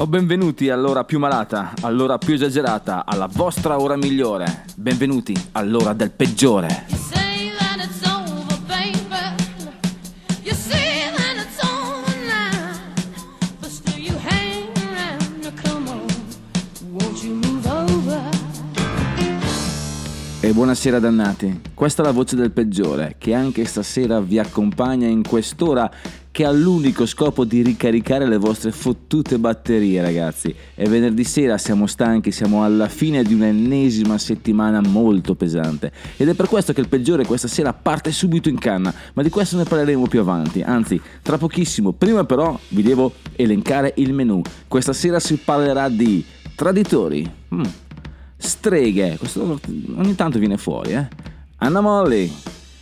O benvenuti all'ora più malata, all'ora più esagerata, alla vostra ora migliore. Benvenuti all'ora del peggiore. E buonasera dannati, questa è la voce del peggiore che anche stasera vi accompagna in quest'ora che ha l'unico scopo di ricaricare le vostre fottute batterie ragazzi. E venerdì sera siamo stanchi, siamo alla fine di un'ennesima settimana molto pesante. Ed è per questo che il peggiore questa sera parte subito in canna, ma di questo ne parleremo più avanti, anzi tra pochissimo. Prima però vi devo elencare il menù. Questa sera si parlerà di traditori. Mm, Streghe, questo ogni tanto viene fuori, eh. Anna Molly.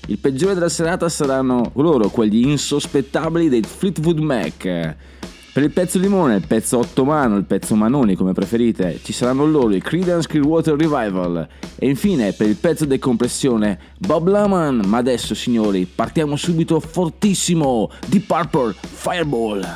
Il peggiore della serata saranno loro, quelli insospettabili dei Fleetwood Mac. Per il pezzo limone, il pezzo ottomano, il pezzo manoni come preferite, ci saranno loro i Creedence Clearwater Revival. E infine, per il pezzo decompressione, Bob Laman. Ma adesso, signori, partiamo subito fortissimo di Purple Fireball.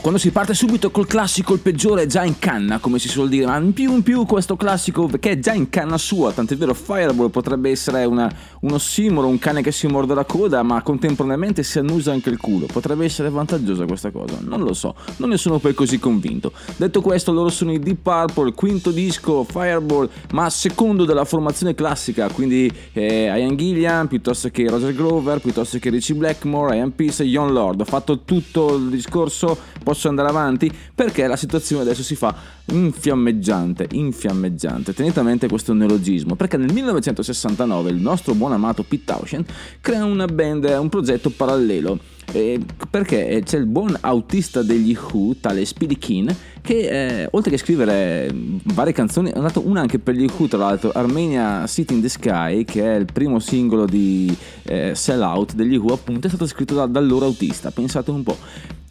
Quando si parte subito col classico, il peggiore è già in canna, come si suol dire, ma in più in più questo classico che è già in canna sua, tant'è vero Fireball potrebbe essere una, un ossimoro, un cane che si morde la coda, ma contemporaneamente si annusa anche il culo. Potrebbe essere vantaggiosa questa cosa, non lo so, non ne sono poi così convinto. Detto questo, loro sono i Deep Purple, quinto disco, Fireball, ma secondo della formazione classica, quindi eh, Ian Gillian, piuttosto che Roger Grover, piuttosto che Richie Blackmore, Ian Peace e John Lord. Ho fatto tutto il discorso posso andare avanti perché la situazione adesso si fa infiammeggiante, infiammeggiante. Tenete a mente questo neologismo, perché nel 1969 il nostro buon amato Pete Townshend crea una band, un progetto parallelo. Eh, perché c'è il buon autista degli Who, tale Speedy Keen, che eh, oltre che scrivere varie canzoni, ha dato una anche per gli Who, tra l'altro, Armenia City in the Sky, che è il primo singolo di eh, Sell Out degli Who, appunto, è stato scritto da- dal loro autista. Pensate un po'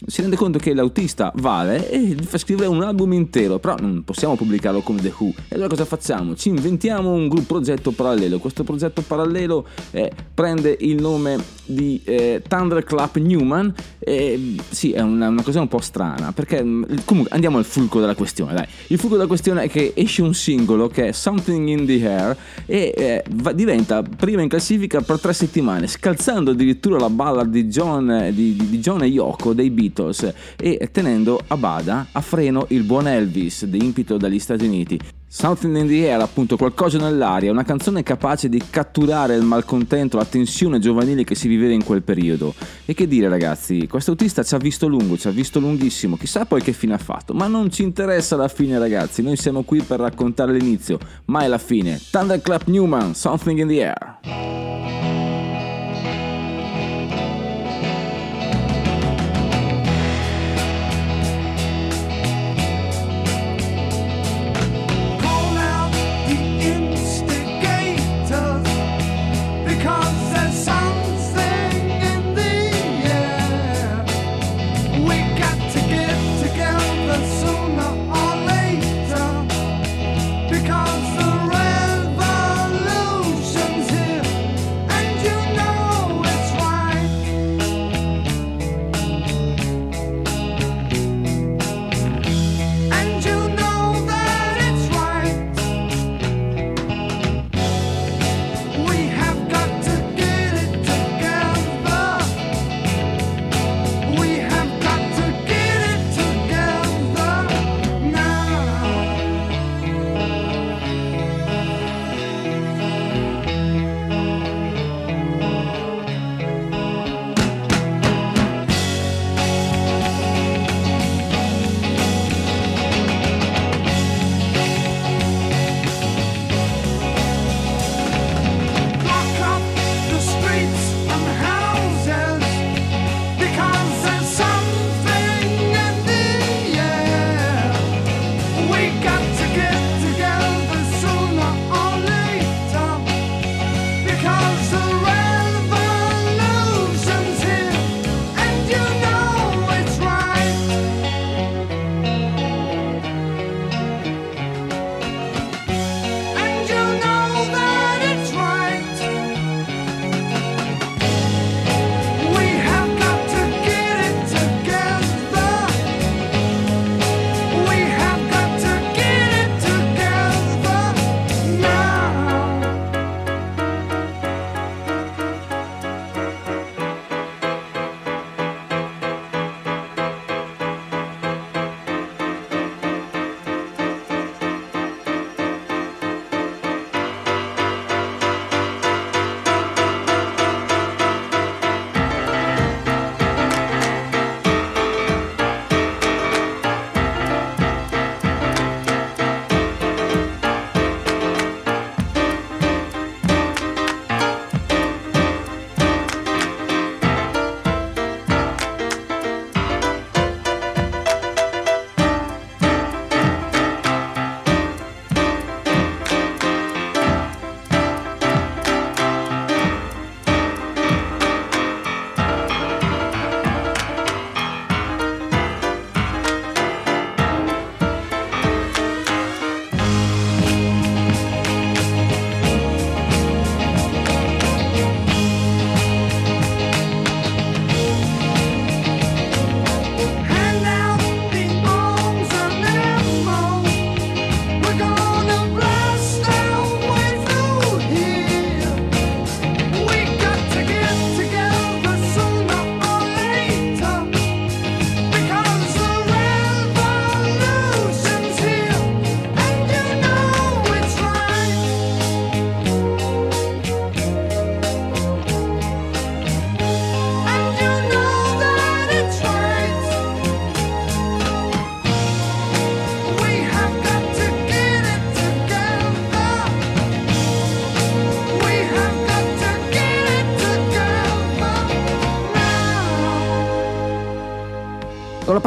si rende conto che l'autista vale e fa scrivere un album intero, però non possiamo pubblicarlo come The Who. E allora cosa facciamo? Ci inventiamo un gruppo progetto parallelo. Questo progetto parallelo eh, prende il nome di eh, Thunderclap Newman. E, sì, è una, una cosa un po' strana, perché mm, comunque andiamo al fulcro della questione. Dai. Il fulcro della questione è che esce un singolo che è Something in the Air e eh, va- diventa prima in classifica per tre settimane, scalzando addirittura la balla di John, di- di John e Yoko dei Beatles e tenendo a bada, a freno il buon Elvis, di impito dagli Stati Uniti. Something in the Air, appunto, qualcosa nell'aria, una canzone capace di catturare il malcontento, la tensione giovanile che si viveva in quel periodo. E che dire ragazzi, questo autista ci ha visto lungo, ci ha visto lunghissimo, chissà poi che fine ha fatto, ma non ci interessa la fine ragazzi, noi siamo qui per raccontare l'inizio, mai la fine. Thunderclap Newman, Something in the Air.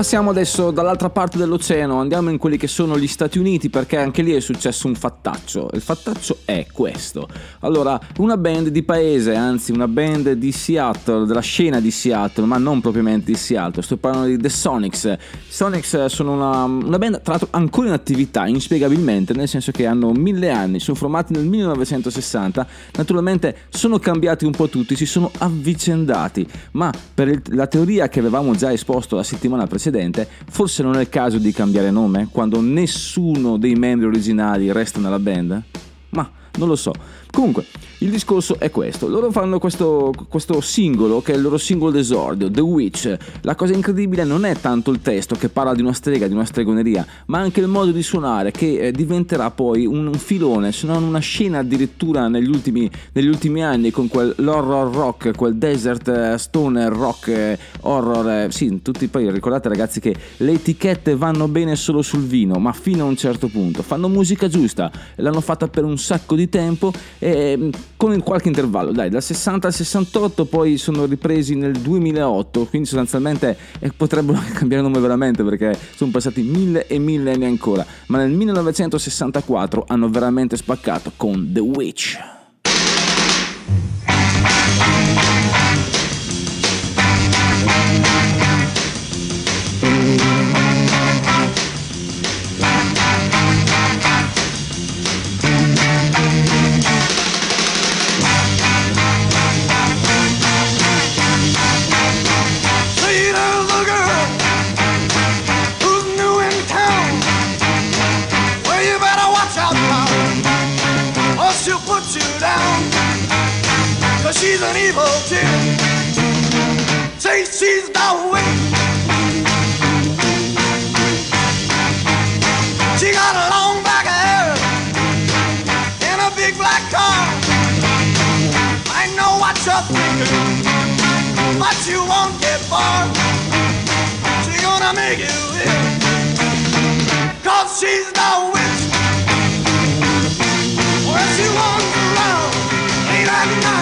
Passiamo adesso dall'altra parte dell'oceano, andiamo in quelli che sono gli Stati Uniti perché anche lì è successo un fattaccio. Il fattaccio è questo. Allora, una band di paese, anzi una band di Seattle, della scena di Seattle, ma non propriamente di Seattle, sto parlando di The Sonics. Sonics sono una, una band tra l'altro ancora in attività, inspiegabilmente, nel senso che hanno mille anni, sono formati nel 1960, naturalmente sono cambiati un po' tutti, si sono avvicendati, ma per il- la teoria che avevamo già esposto la settimana precedente, forse non è il caso di cambiare nome quando nessuno dei membri originali resta nella band? Ma non lo so. Comunque, il discorso è questo. Loro fanno questo, questo singolo, che è il loro singolo d'esordio, The Witch. La cosa incredibile non è tanto il testo che parla di una strega, di una stregoneria, ma anche il modo di suonare che eh, diventerà poi un, filone, se non una scena addirittura negli ultimi, negli ultimi anni con quell'horror rock, quel desert eh, stoner rock eh, horror. sì, tutti poi ricordate ragazzi che le etichette vanno bene solo sul vino, ma fino a un certo punto. Fanno musica giusta, l'hanno fatta per un sacco di tempo e mm, con qualche intervallo, dai, dal 60 al 68 poi sono ripresi nel 2008, quindi sostanzialmente eh, potrebbero cambiare nome veramente perché sono passati mille e mille anni ancora, ma nel 1964 hanno veramente spaccato con The Witch. She's an evil chick. Say she's the witch. She got a long black hair and a big black car. I know what you're thinking but you won't get far. She's gonna make you ill. Cause she's the witch. Well, she wanders around late at night.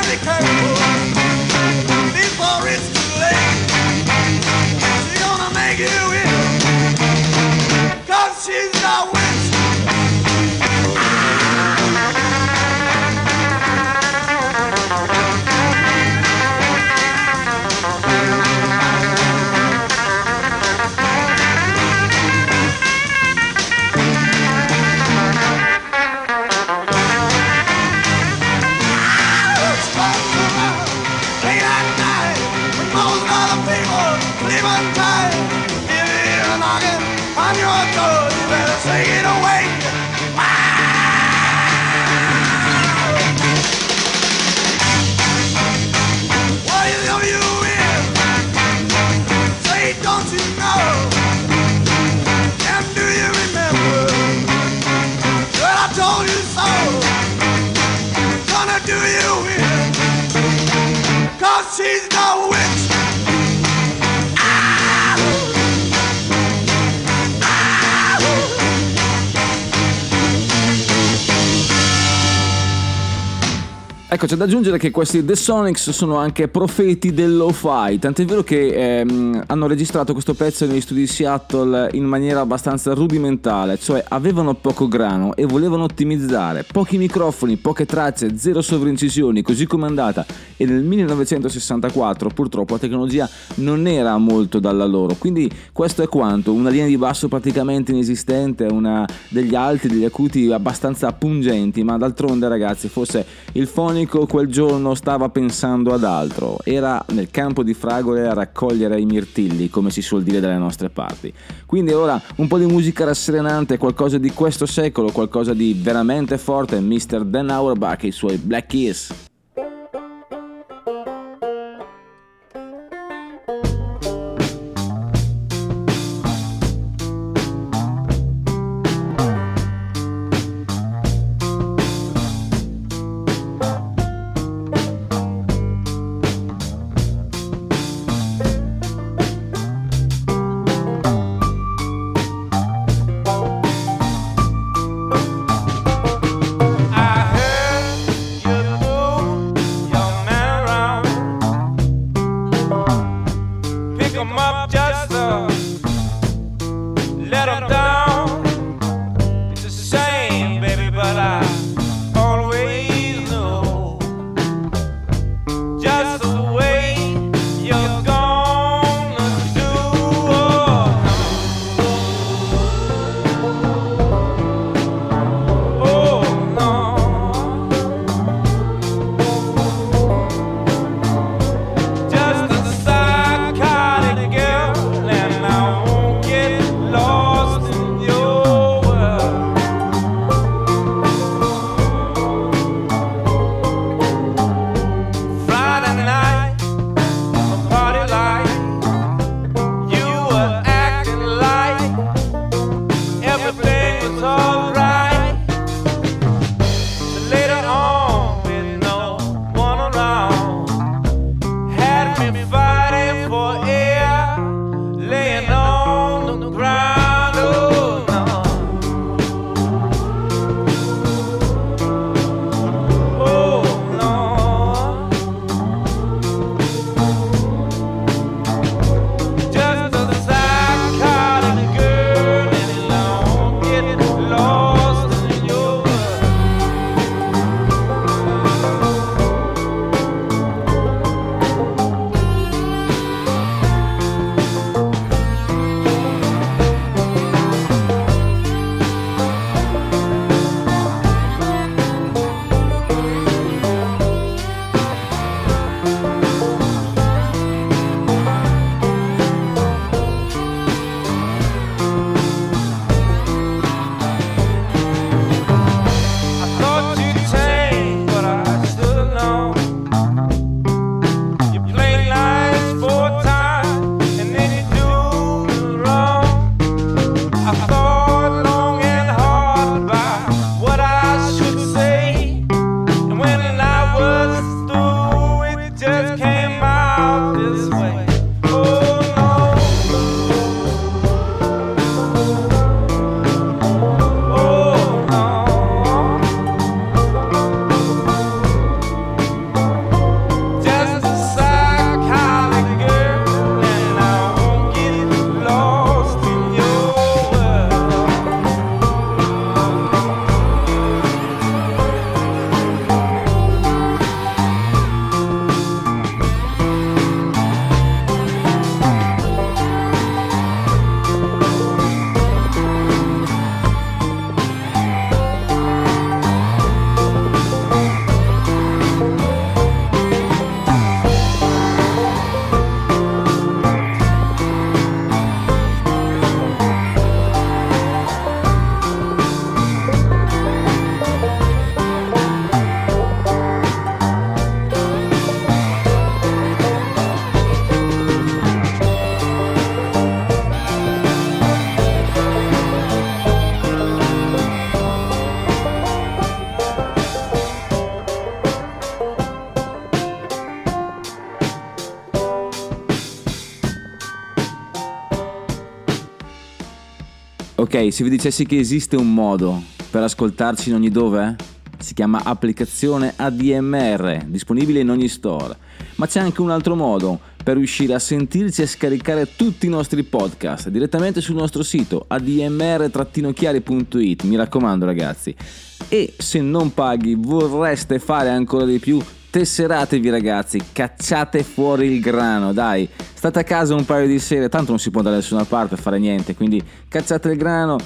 Ecco, c'è da aggiungere che questi The Sonics sono anche profeti del lo-fi, tant'è vero che ehm, hanno registrato questo pezzo negli studi di Seattle in maniera abbastanza rudimentale, cioè avevano poco grano e volevano ottimizzare, pochi microfoni, poche tracce, zero sovraincisioni, così come è andata. E nel 1964 purtroppo la tecnologia non era molto dalla loro, quindi questo è quanto, una linea di basso praticamente inesistente, una degli alti, degli acuti abbastanza pungenti, ma d'altronde ragazzi, forse il fonico quel giorno stava pensando ad altro, era nel campo di fragole a raccogliere i mirtilli, come si suol dire dalle nostre parti. Quindi ora un po' di musica rasserenante, qualcosa di questo secolo, qualcosa di veramente forte, Mr. Dan Auerbach e i suoi Black Keys. Ok, se vi dicessi che esiste un modo per ascoltarci in ogni dove? Si chiama applicazione ADMR, disponibile in ogni store. Ma c'è anche un altro modo per riuscire a sentirci e scaricare tutti i nostri podcast direttamente sul nostro sito admr-chiari.it. Mi raccomando ragazzi. E se non paghi vorreste fare ancora di più, tesseratevi ragazzi, cacciate fuori il grano, dai, state a casa un paio di sere, tanto non si può andare da nessuna parte a fare niente, quindi cacciate il grano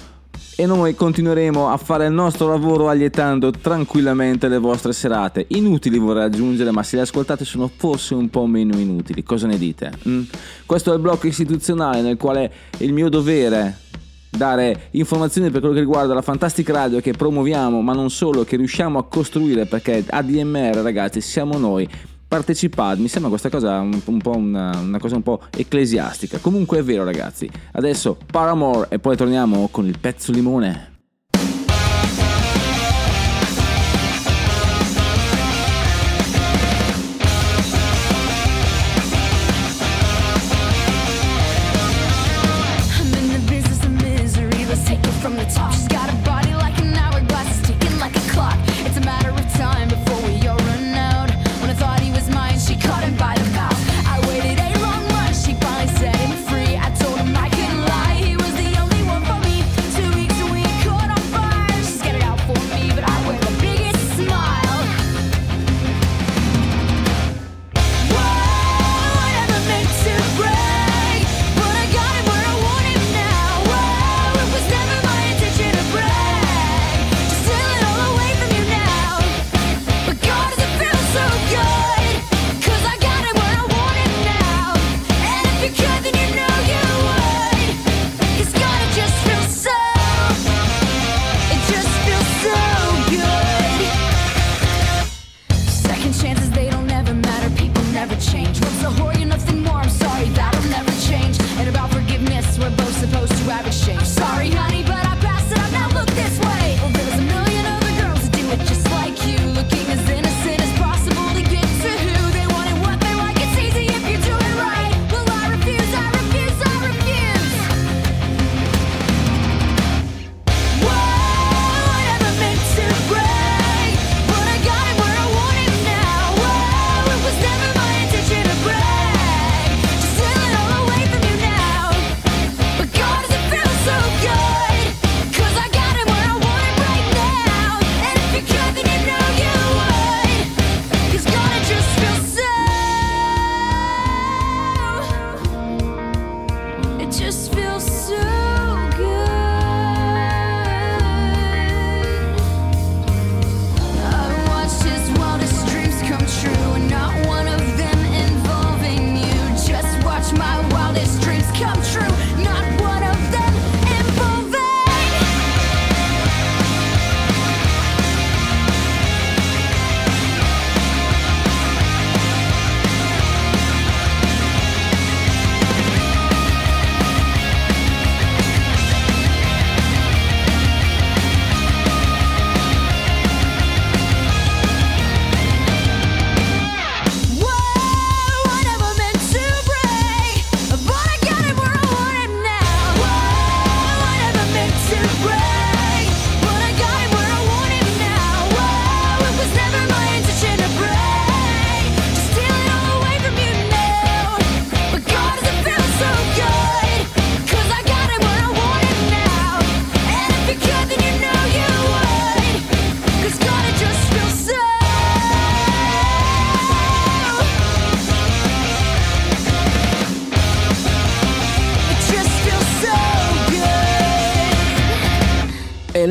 e noi continueremo a fare il nostro lavoro allietando tranquillamente le vostre serate. Inutili vorrei aggiungere, ma se le ascoltate sono forse un po' meno inutili, cosa ne dite? Mm? Questo è il blocco istituzionale nel quale il mio dovere dare informazioni per quello che riguarda la fantastica radio che promuoviamo, ma non solo, che riusciamo a costruire perché ADMR ragazzi siamo noi. Partecipate, mi sembra questa cosa un, un po' una, una cosa un po' ecclesiastica. Comunque è vero ragazzi. Adesso Paramore e poi torniamo con il pezzo limone.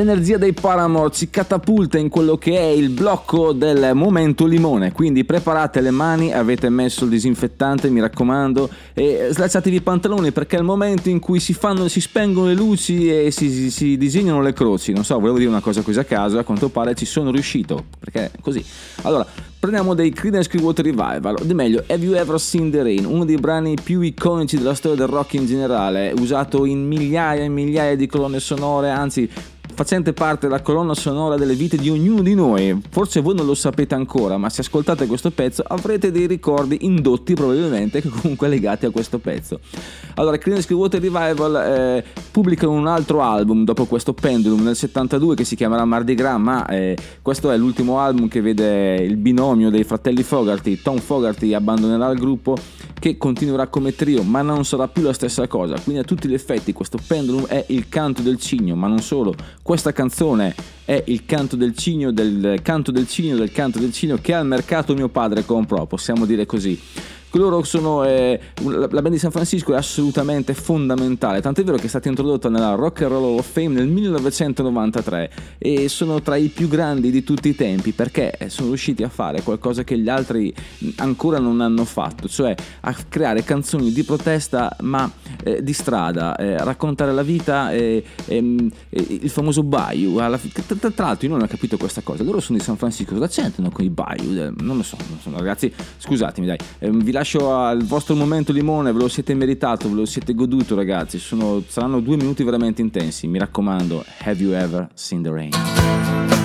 L'energia dei Paramore ci catapulta in quello che è il blocco del momento limone. Quindi preparate le mani, avete messo il disinfettante, mi raccomando, e slacciatevi i pantaloni perché è il momento in cui si, fanno, si spengono le luci e si, si- si disegnano le croci. Non so, volevo dire una cosa così a caso, a quanto pare ci sono riuscito, perché è così. Allora, prendiamo dei Creedence Clearwater Revival, o di meglio, Have You Ever Seen the Rain, uno dei brani più iconici della storia del rock in generale, usato in migliaia e migliaia di colonne sonore, anzi facente parte della colonna sonora delle vite di ognuno di noi. Forse voi non lo sapete ancora, ma se ascoltate questo pezzo avrete dei ricordi indotti probabilmente comunque legati a questo pezzo. Allora, Creedence Clearwater Revival eh, pubblicano un altro album dopo questo Pendulum nel 72 che si chiamerà Mardi Gras, ma eh, questo è l'ultimo album che vede il binomio dei fratelli Fogarty, Tom Fogarty abbandonerà il gruppo che continuerà come trio, ma non sarà più la stessa cosa. Quindi a tutti gli effetti questo Pendulum è il canto del cigno, ma non solo. Questa canzone è il canto del cigno del canto del cigno del canto del cigno che al mercato mio padre comprò, possiamo dire così. Loro sono, eh, la band di San Francisco è assolutamente fondamentale, tant'è vero che è stata introdotta nella Rock and Roll of Fame nel 1993 e sono tra i più grandi di tutti i tempi perché sono riusciti a fare qualcosa che gli altri ancora non hanno fatto, cioè a creare canzoni di protesta ma eh, di strada, eh, raccontare la vita, eh, eh, il famoso Bayou. Fi- tra, tra- tra l'altro io non ho capito questa cosa, loro sono di San Francisco, cosa c'entrano con i Bayou? Eh, Non lo so, non so, ragazzi, scusatemi dai, Ehm, vi lascio al vostro momento limone, ve lo siete meritato, ve lo siete goduto ragazzi, Sono- saranno due minuti veramente intensi, mi raccomando, have you ever seen the rain?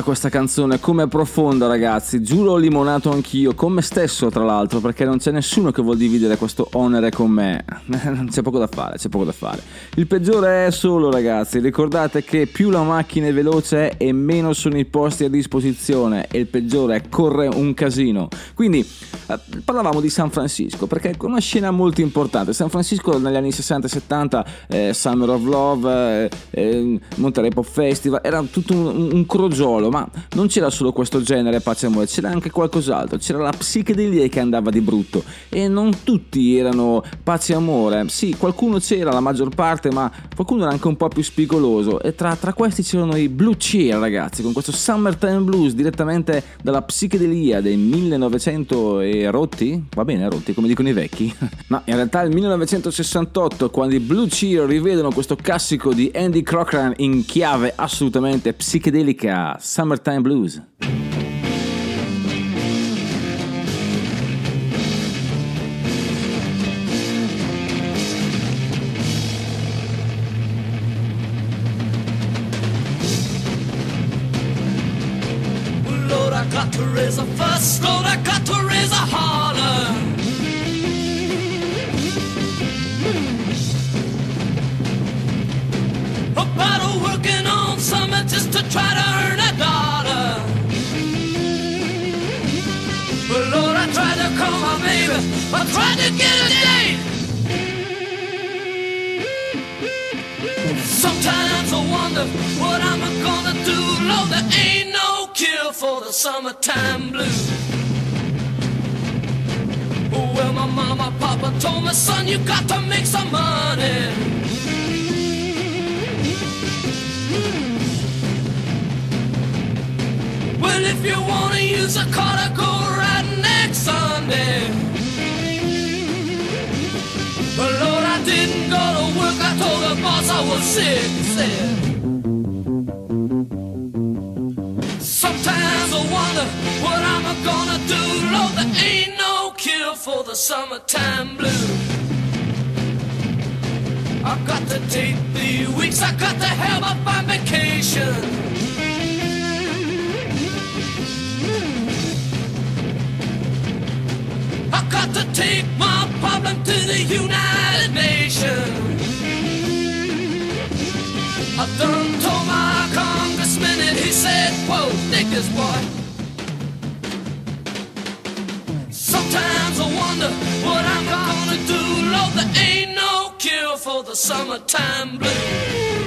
Calda questa canzone, come è profonda ragazzi, giuro ho limonato anch'io, con me stesso tra l'altro, perché non c'è nessuno che vuol dividere questo onere con me, c'è poco da fare, c'è poco da fare. Il peggiore è solo ragazzi, ricordate che più la macchina è veloce e meno sono i posti a disposizione e il peggiore è corre un casino. Quindi eh, parlavamo di San Francisco, perché è una scena molto importante, San Francisco negli anni 60 e 70, eh, Summer of Love, eh, eh, Monterey Pop Festival, era tutto un- un crogiolo, ma non c'era solo questo genere pace amore, c'era anche qualcos'altro, c'era la psichedelia che andava di brutto. E non tutti erano pace amore, sì, qualcuno c'era, la maggior parte, ma qualcuno era anche un po' più spigoloso. E tra, tra questi c'erano i Blue Cheer ragazzi, con questo Summertime Blues direttamente dalla psichedelia dei 1900 e rotti, va bene rotti come dicono i vecchi, ma in realtà il 1968 quando i Blue Cheer rivedono questo classico di Andy Cochran in chiave assolutamente psichedelica, Summertime Blues. Lord, I got to raise a fuss. Lord, I got Sometimes I wonder what I'm gonna do. Lord, there ain't no cure for the summertime blues. Well, my mama, papa told me, son, you got to make some money. Well, if you wanna use a car to go right next Sunday. I was sick. He said. Sometimes I wonder what I'm gonna do. Lord, there ain't no cure for the summertime blues. I got to take the weeks. I got to have up on vacation. I got to take my problem to the United Nations. I done told my congressman and he said, whoa, this boy. Sometimes I wonder what I'm gonna do. Lord, there ain't no cure for the summertime blues.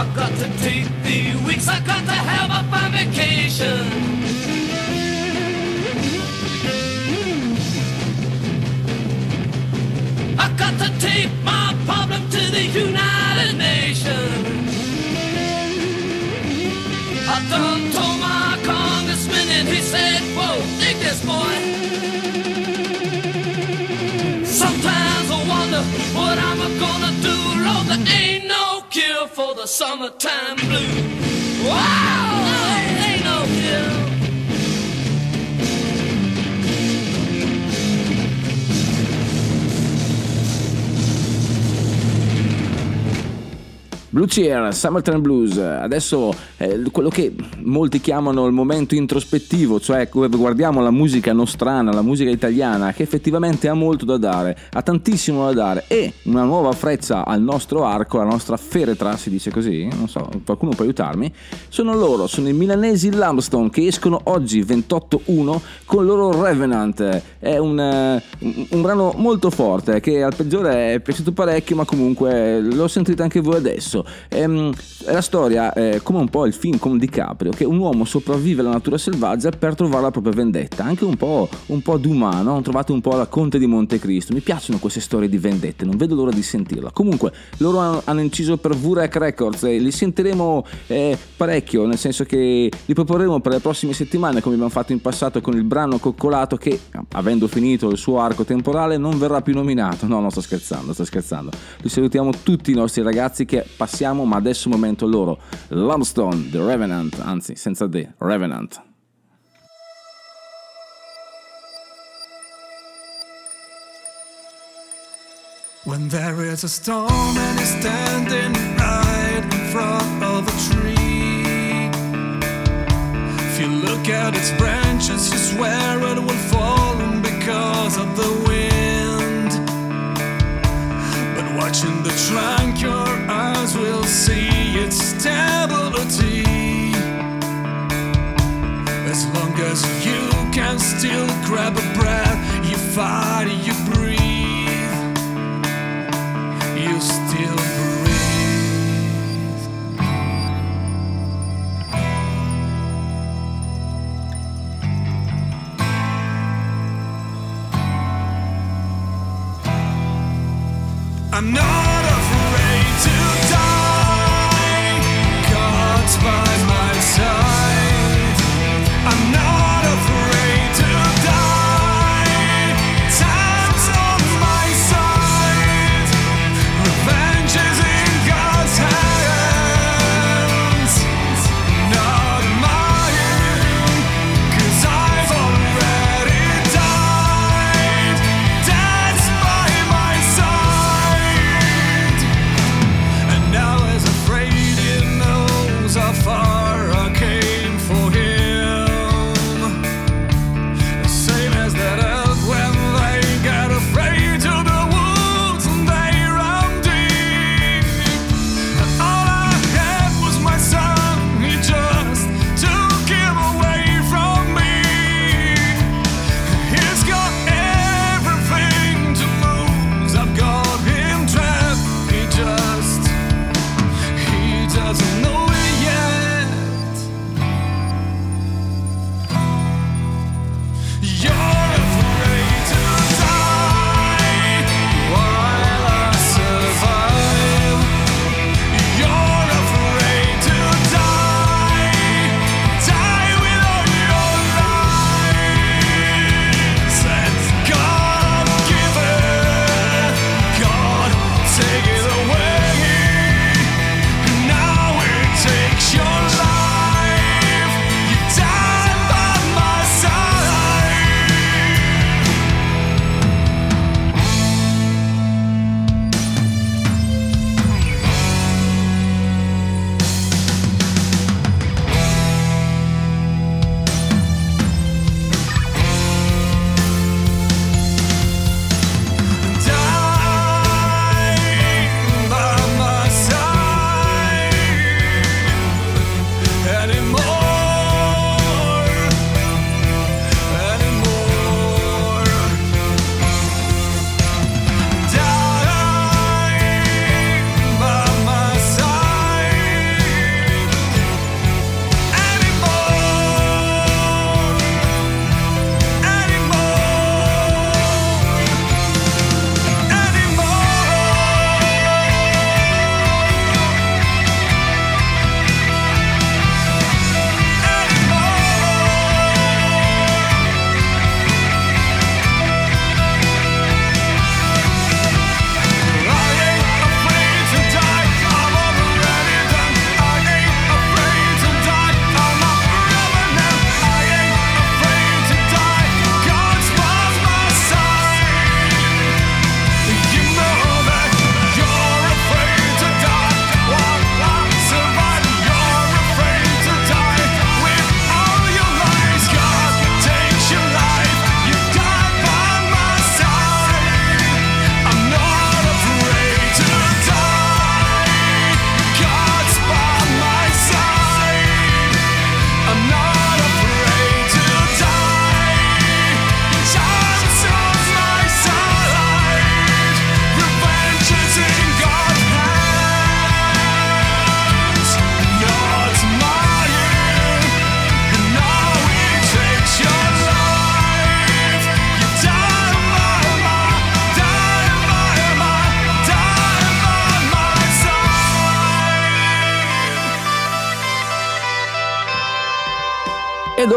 I got to take the weeks, I got to have up my vacation. I got to take my the summertime blues. Wow. Blue Cheer, Summertime Blues, adesso eh, quello che molti chiamano il momento introspettivo, cioè guardiamo la musica nostrana, la musica italiana, che effettivamente ha molto da dare, ha tantissimo da dare e una nuova freccia al nostro arco, la nostra feretra, si dice così, non so, qualcuno può aiutarmi, sono loro, sono i milanesi Lambstone che escono oggi 28-1 con il loro Revenant, è un, un- brano molto forte che al peggiore è piaciuto parecchio ma comunque lo sentite anche voi adesso. Ehm, è la storia eh, come un po' il film con DiCaprio che un uomo sopravvive alla natura selvaggia per trovare la propria vendetta, anche un po', un po' d'umano, trovate un po' la Conte di Montecristo, mi piacciono queste storie di vendette, non vedo l'ora di sentirla. Comunque loro hanno, hanno inciso per Vurek Records e li sentiremo eh, parecchio, nel senso che li proporremo per le prossime settimane come abbiamo fatto in passato con il brano Coccolato che avendo finito il suo arco temporale non verrà più nominato. No, no, sto scherzando, sto scherzando. Li salutiamo tutti i nostri ragazzi che passiamo, ma adesso è il momento loro. Lumstone, The Revenant, anzi senza The, Revenant. When there is a storm and you're standing right in front of a tree. If you look at its branches, you swear it will fall because of the wind. But watching the trunk, your eyes will see it's stable as long as you can still grab a breath, you fight, you breathe, you still breathe. I'm not.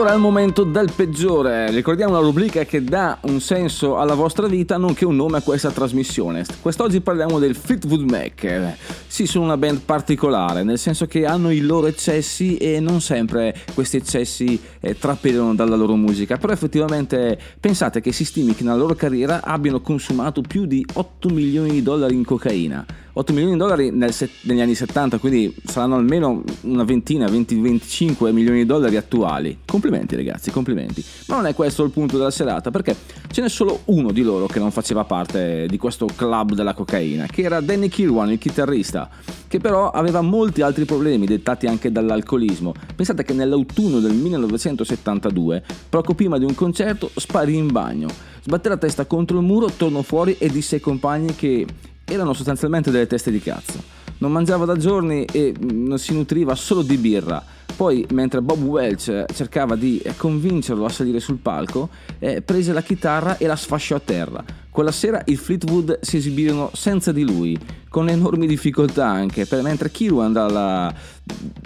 ora è il momento del peggiore. Ricordiamo la rubrica che dà un senso alla vostra vita, nonché un nome a questa trasmissione. Quest'oggi parliamo del Fleetwood Mac. Sì, sono una band particolare, nel senso che hanno i loro eccessi e non sempre questi eccessi eh, trapelano dalla loro musica. Però effettivamente pensate che i sistemi che nella loro carriera abbiano consumato più di 8 milioni di dollari in cocaina. 8 milioni di dollari nel se- negli anni 70, quindi saranno almeno una ventina, 20-25 milioni di dollari attuali. Complimenti ragazzi, complimenti. Ma non è questo il punto della serata, perché ce n'è solo uno di loro che non faceva parte di questo club della cocaina, che era Danny Kirwan, il chitarrista, che però aveva molti altri problemi dettati anche dall'alcolismo. Pensate che nell'autunno del 1972, poco prima di un concerto, sparì in bagno. Sbatté la testa contro il muro, tornò fuori e disse ai compagni che erano sostanzialmente delle teste di cazzo. Non mangiava da giorni e mm, si nutriva solo di birra. Poi, mentre Bob Welch cercava di eh, convincerlo a salire sul palco, eh, prese la chitarra e la sfasciò a terra. Quella sera i Fleetwood si esibirono senza di lui, con enormi difficoltà anche, mentre Kirwan dalla...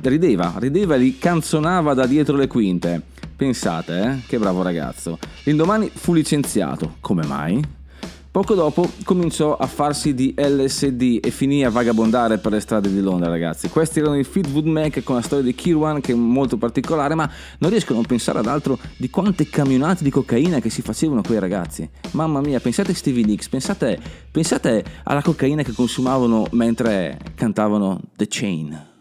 rideva, rideva e li canzonava da dietro le quinte. Pensate, eh? Che bravo ragazzo. L'indomani fu licenziato. Come mai? Poco dopo cominciò a farsi di LSD e finì a vagabondare per le strade di Londra, ragazzi. Questi erano i Fleetwood Mac con la storia di Kirwan che è molto particolare, ma non riesco a non pensare ad altro di quante camionate di cocaina che si facevano quei ragazzi. Mamma mia, pensate a Stevie Nicks, pensate, pensate alla cocaina che consumavano mentre cantavano The Chain.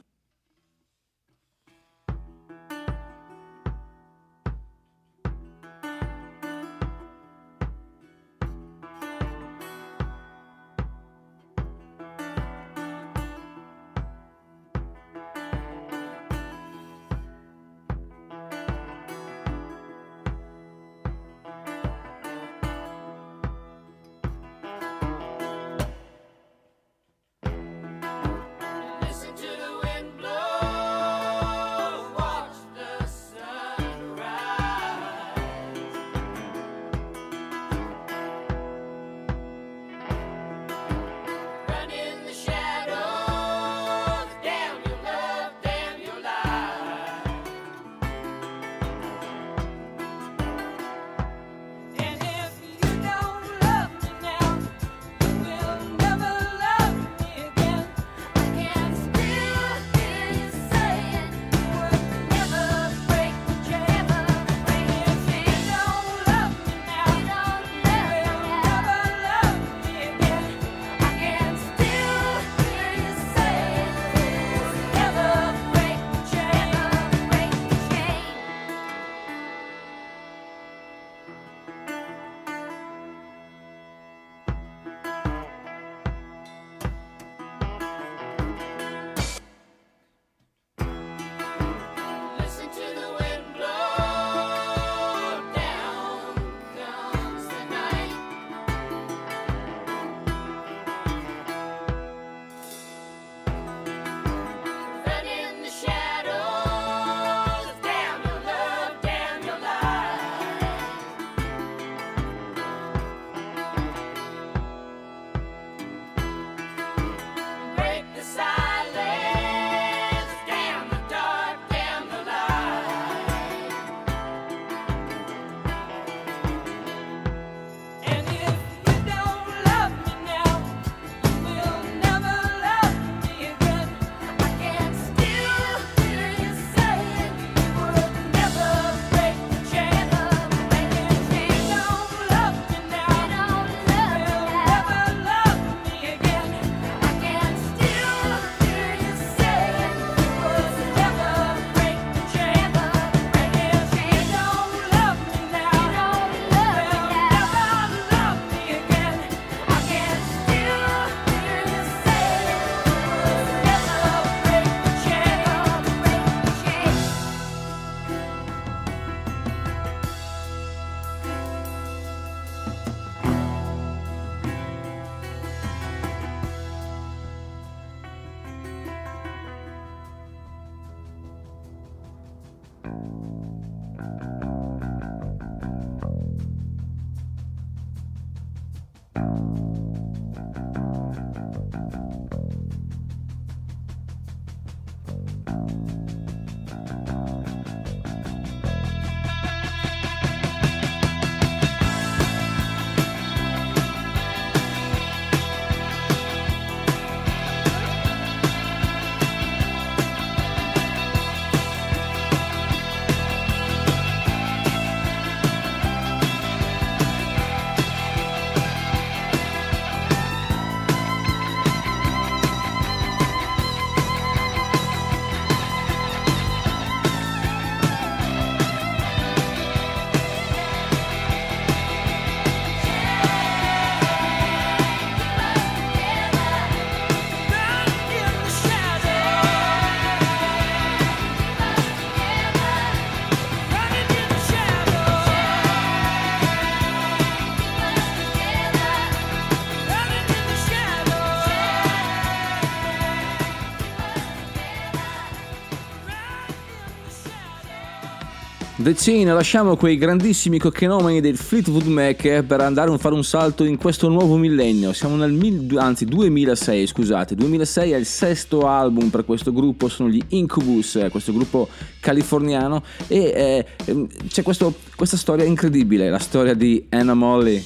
Chain, lasciamo quei grandissimi cocchenomani del Fleetwood Mac per andare a fare un salto in questo nuovo millennio. Siamo nel mil- anzi 2006, scusate. 2006 è il sesto album per questo gruppo, sono gli Incubus, eh, questo gruppo californiano e eh, ehm, c'è questo- questa storia incredibile, la storia di Anna Molly.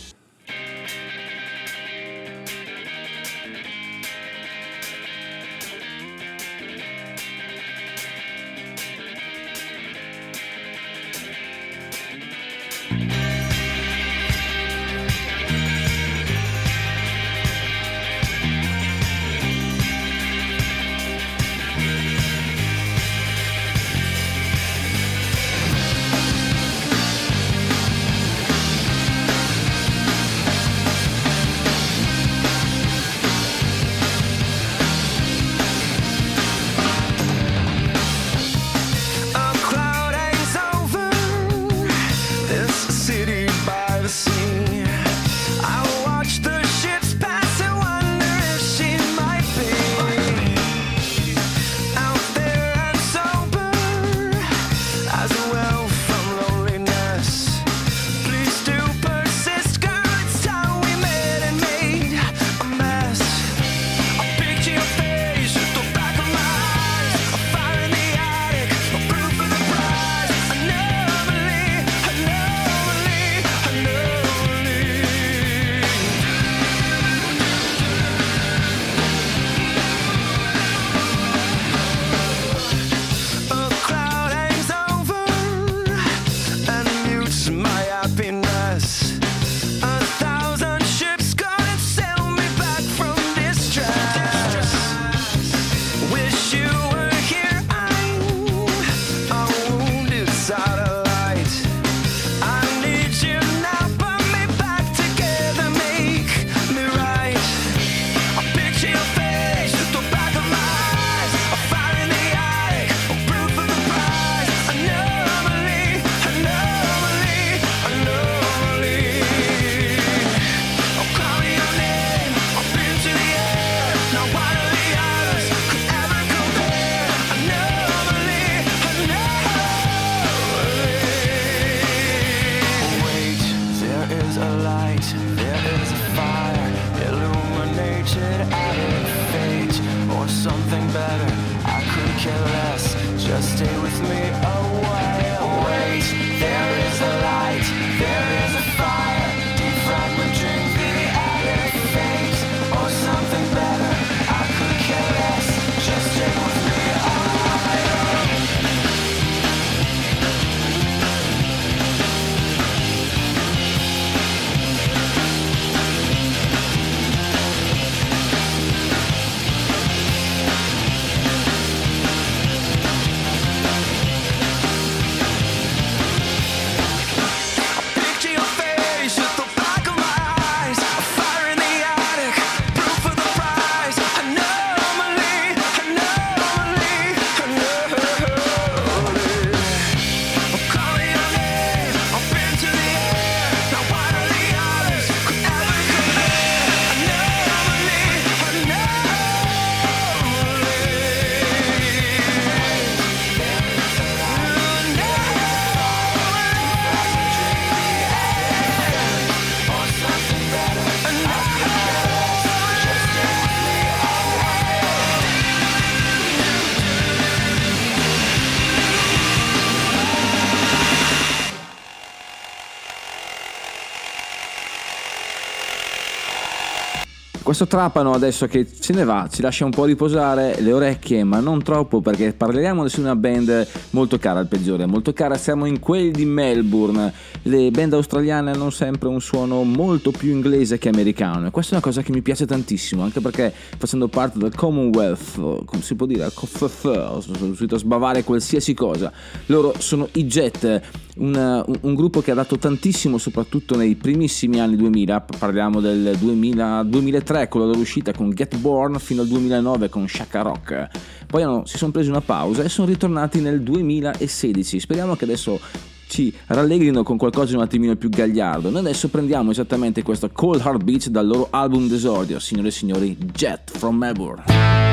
Questo trapano adesso che se ne va ci lascia un po' riposare le orecchie, ma non troppo perché parliamo di una band molto cara al peggiore, molto cara, siamo in quelli di Melbourne. Le band australiane hanno sempre un suono molto più inglese che americano e questa è una cosa che mi piace tantissimo, anche perché facendo parte del Commonwealth, come si può dire, sono riuscito a sbavare qualsiasi cosa. Loro sono i Jet, un, un- gruppo che ha dato tantissimo soprattutto nei primissimi anni 2000, parliamo del 2000, 2003 con la loro uscita con Get Born fino al 2009 con Shaka Rock. Poi hanno- si sono presi una pausa e sono ritornati nel 2016. Speriamo che adesso ci rallegrino con qualcosa di un attimino più gagliardo. Noi adesso prendiamo esattamente questo Cold Hard Beach dal loro album d'esordio, signore e signori, Jet from Melbourne.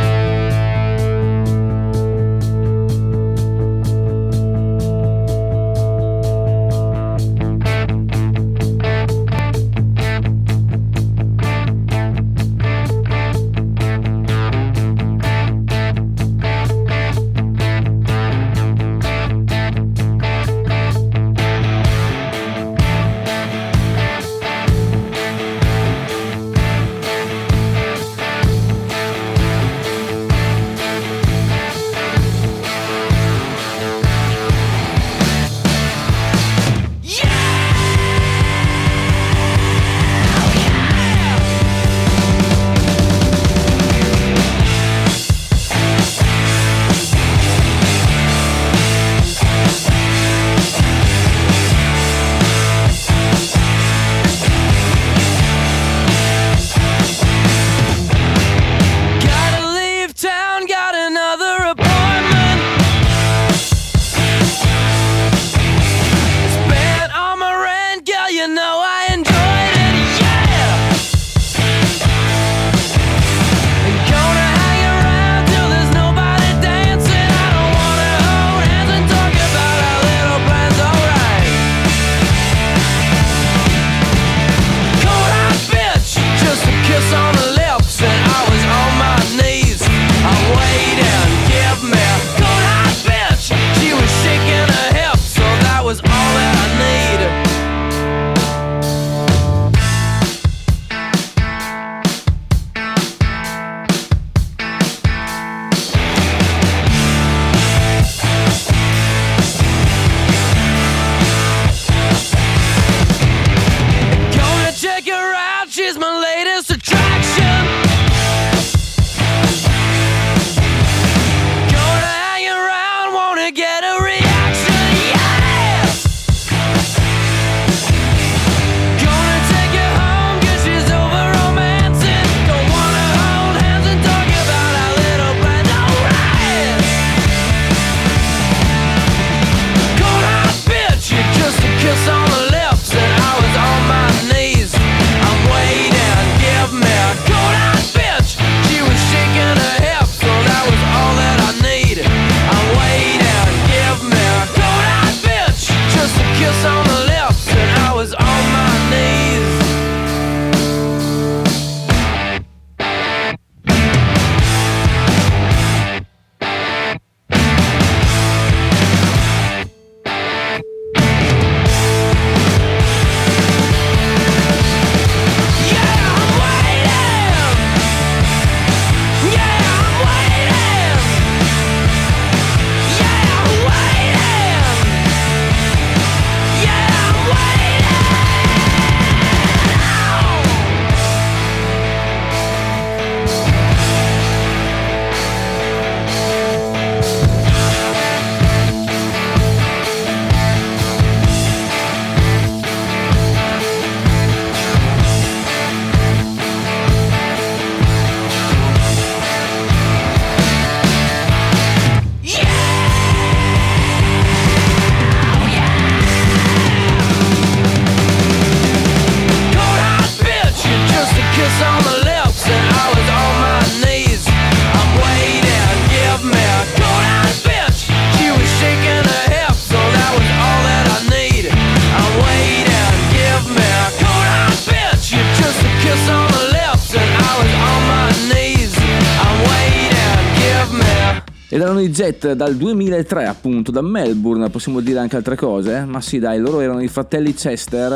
Jet dal 2003 appunto, da Melbourne, possiamo dire anche altre cose? Eh? Ma sì dai, loro erano i fratelli Chester,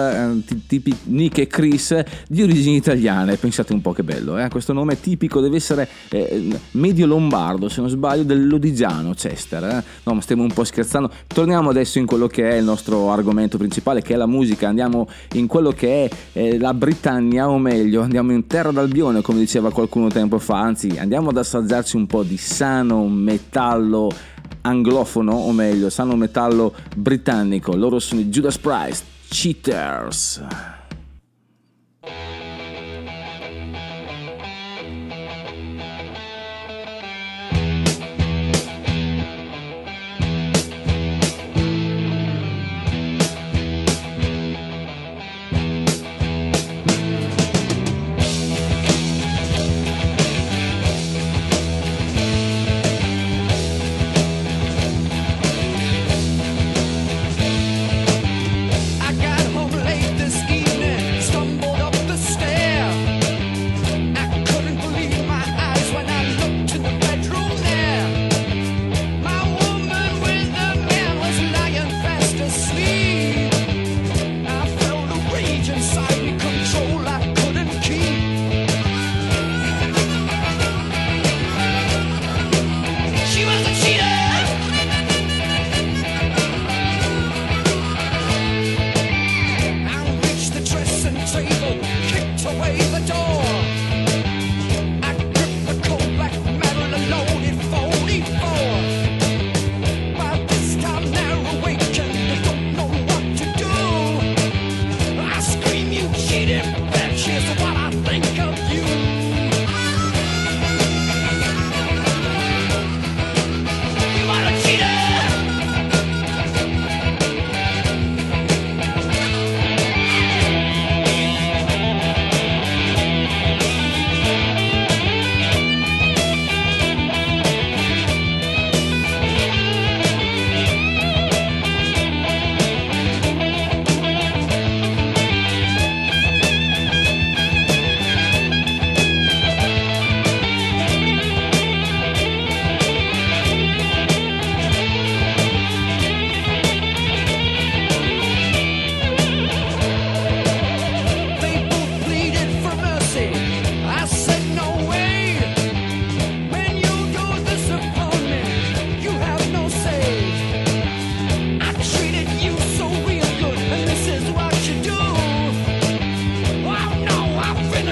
eh, tipi Nick e Chris, di origini italiane, pensate un po' che bello, eh? questo nome è tipico, deve essere eh, medio lombardo se non sbaglio, dell'Odigiano Chester, eh? no ma stiamo un po' scherzando, torniamo adesso in quello che è il nostro argomento principale che è la musica, andiamo in quello che è eh, la Britannia o meglio andiamo in terra d'Albione come diceva qualcuno tempo fa, anzi andiamo ad assaggiarci un po' di sano metallo metallo anglofono, o meglio, sanno metallo britannico. Loro sono i Judas Price, Cheaters.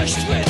first with.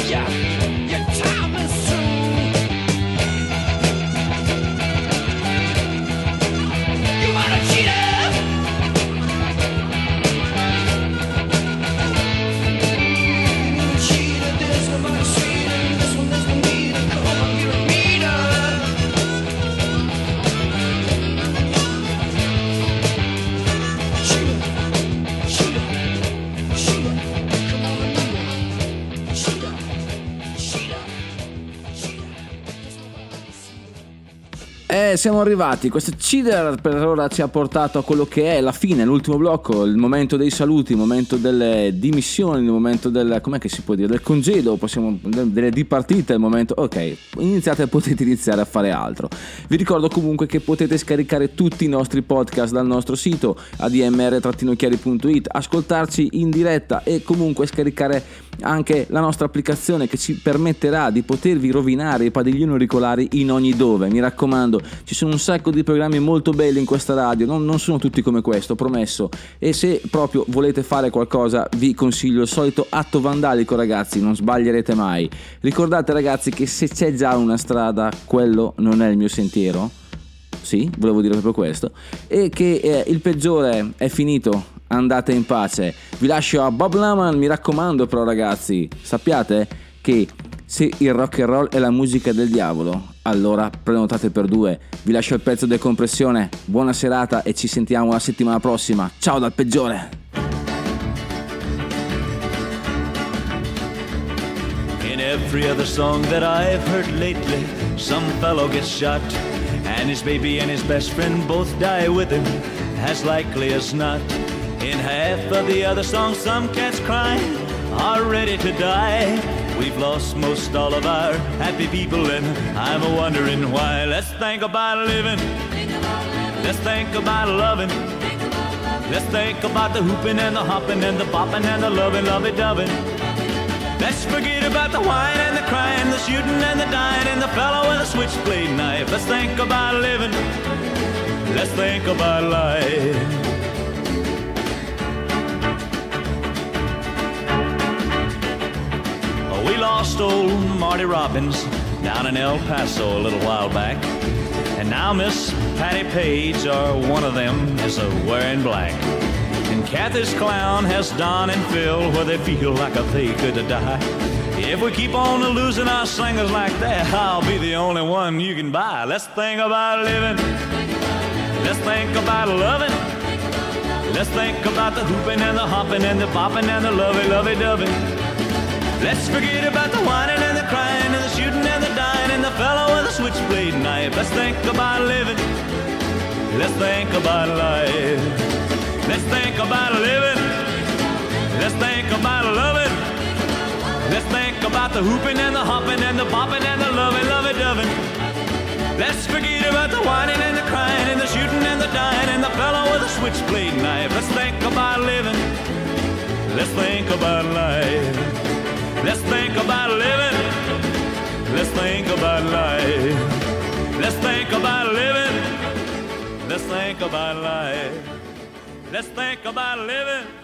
Siamo arrivati. Questo Cider per ora ci ha portato a quello che è la fine, l'ultimo blocco, il momento dei saluti, il momento delle dimissioni, il momento del. dire? Del congedo, possiamo, delle dipartite, il momento. Ok, iniziate, potete iniziare a fare altro. Vi ricordo comunque che potete scaricare tutti i nostri podcast dal nostro sito admr-chiari.it, ascoltarci in diretta e comunque scaricare anche la nostra applicazione che ci permetterà di potervi rovinare i padiglioni auricolari in ogni dove. Mi raccomando, ci sono un sacco di programmi molto belli in questa radio, non, non sono tutti come questo, promesso. E se proprio volete fare qualcosa, vi consiglio il solito atto vandalico, ragazzi, non sbaglierete mai. Ricordate, ragazzi, che se c'è già una strada, quello non è il mio sentiero. Sì, volevo dire proprio questo. E che eh, il peggiore è finito. Andate in pace. Vi lascio a Bob Laman, mi raccomando però ragazzi, sappiate che se il rock and roll è la musica del diavolo, allora prenotate per due. Vi lascio il pezzo decompressione. Buona serata e ci sentiamo la settimana prossima. Ciao dal peggiore. In every other song that I've heard lately, some fellow gets shot, and his baby and his best friend both die with him, as likely as not. In half of the other songs, some cats crying are ready to die. We've lost most all of our happy people, and I'm a wondering why. Let's think about living. Let's think about loving. Let's think about the hooping and the hopping and the bopping and the loving, lovey doving. Let's forget about the whine and the crying, the shooting and the dying, and the fellow with a switchblade knife. Let's think about living. Let's think about life. Lost old Marty Robbins down in El Paso a little while back. And now Miss Patty Page, or one of them, is a wearing black. And Kathy's clown has Don and Phil where they feel like they could die. If we keep on losing our singers like that, I'll be the only one you can buy. Let's think about living. Let's think about loving. Let's think about the hooping and the hopping and the bopping and the lovey, lovey, dovey. Let's forget about the whining and the crying and the shooting and the dying and the fellow with a switchblade knife. Let's think about living. Let's think about life. Let's think about living. Let's think about loving. Let's think about the hooping and the hopping and the bopping and the loving, lovey doving. Let's forget about the whining and the crying and the shooting and the dying and the fellow with a switchblade knife. Let's think about living. Let's think about life. Let's think about living. Let's think about life. Let's think about living. Let's think about life. Let's think about living.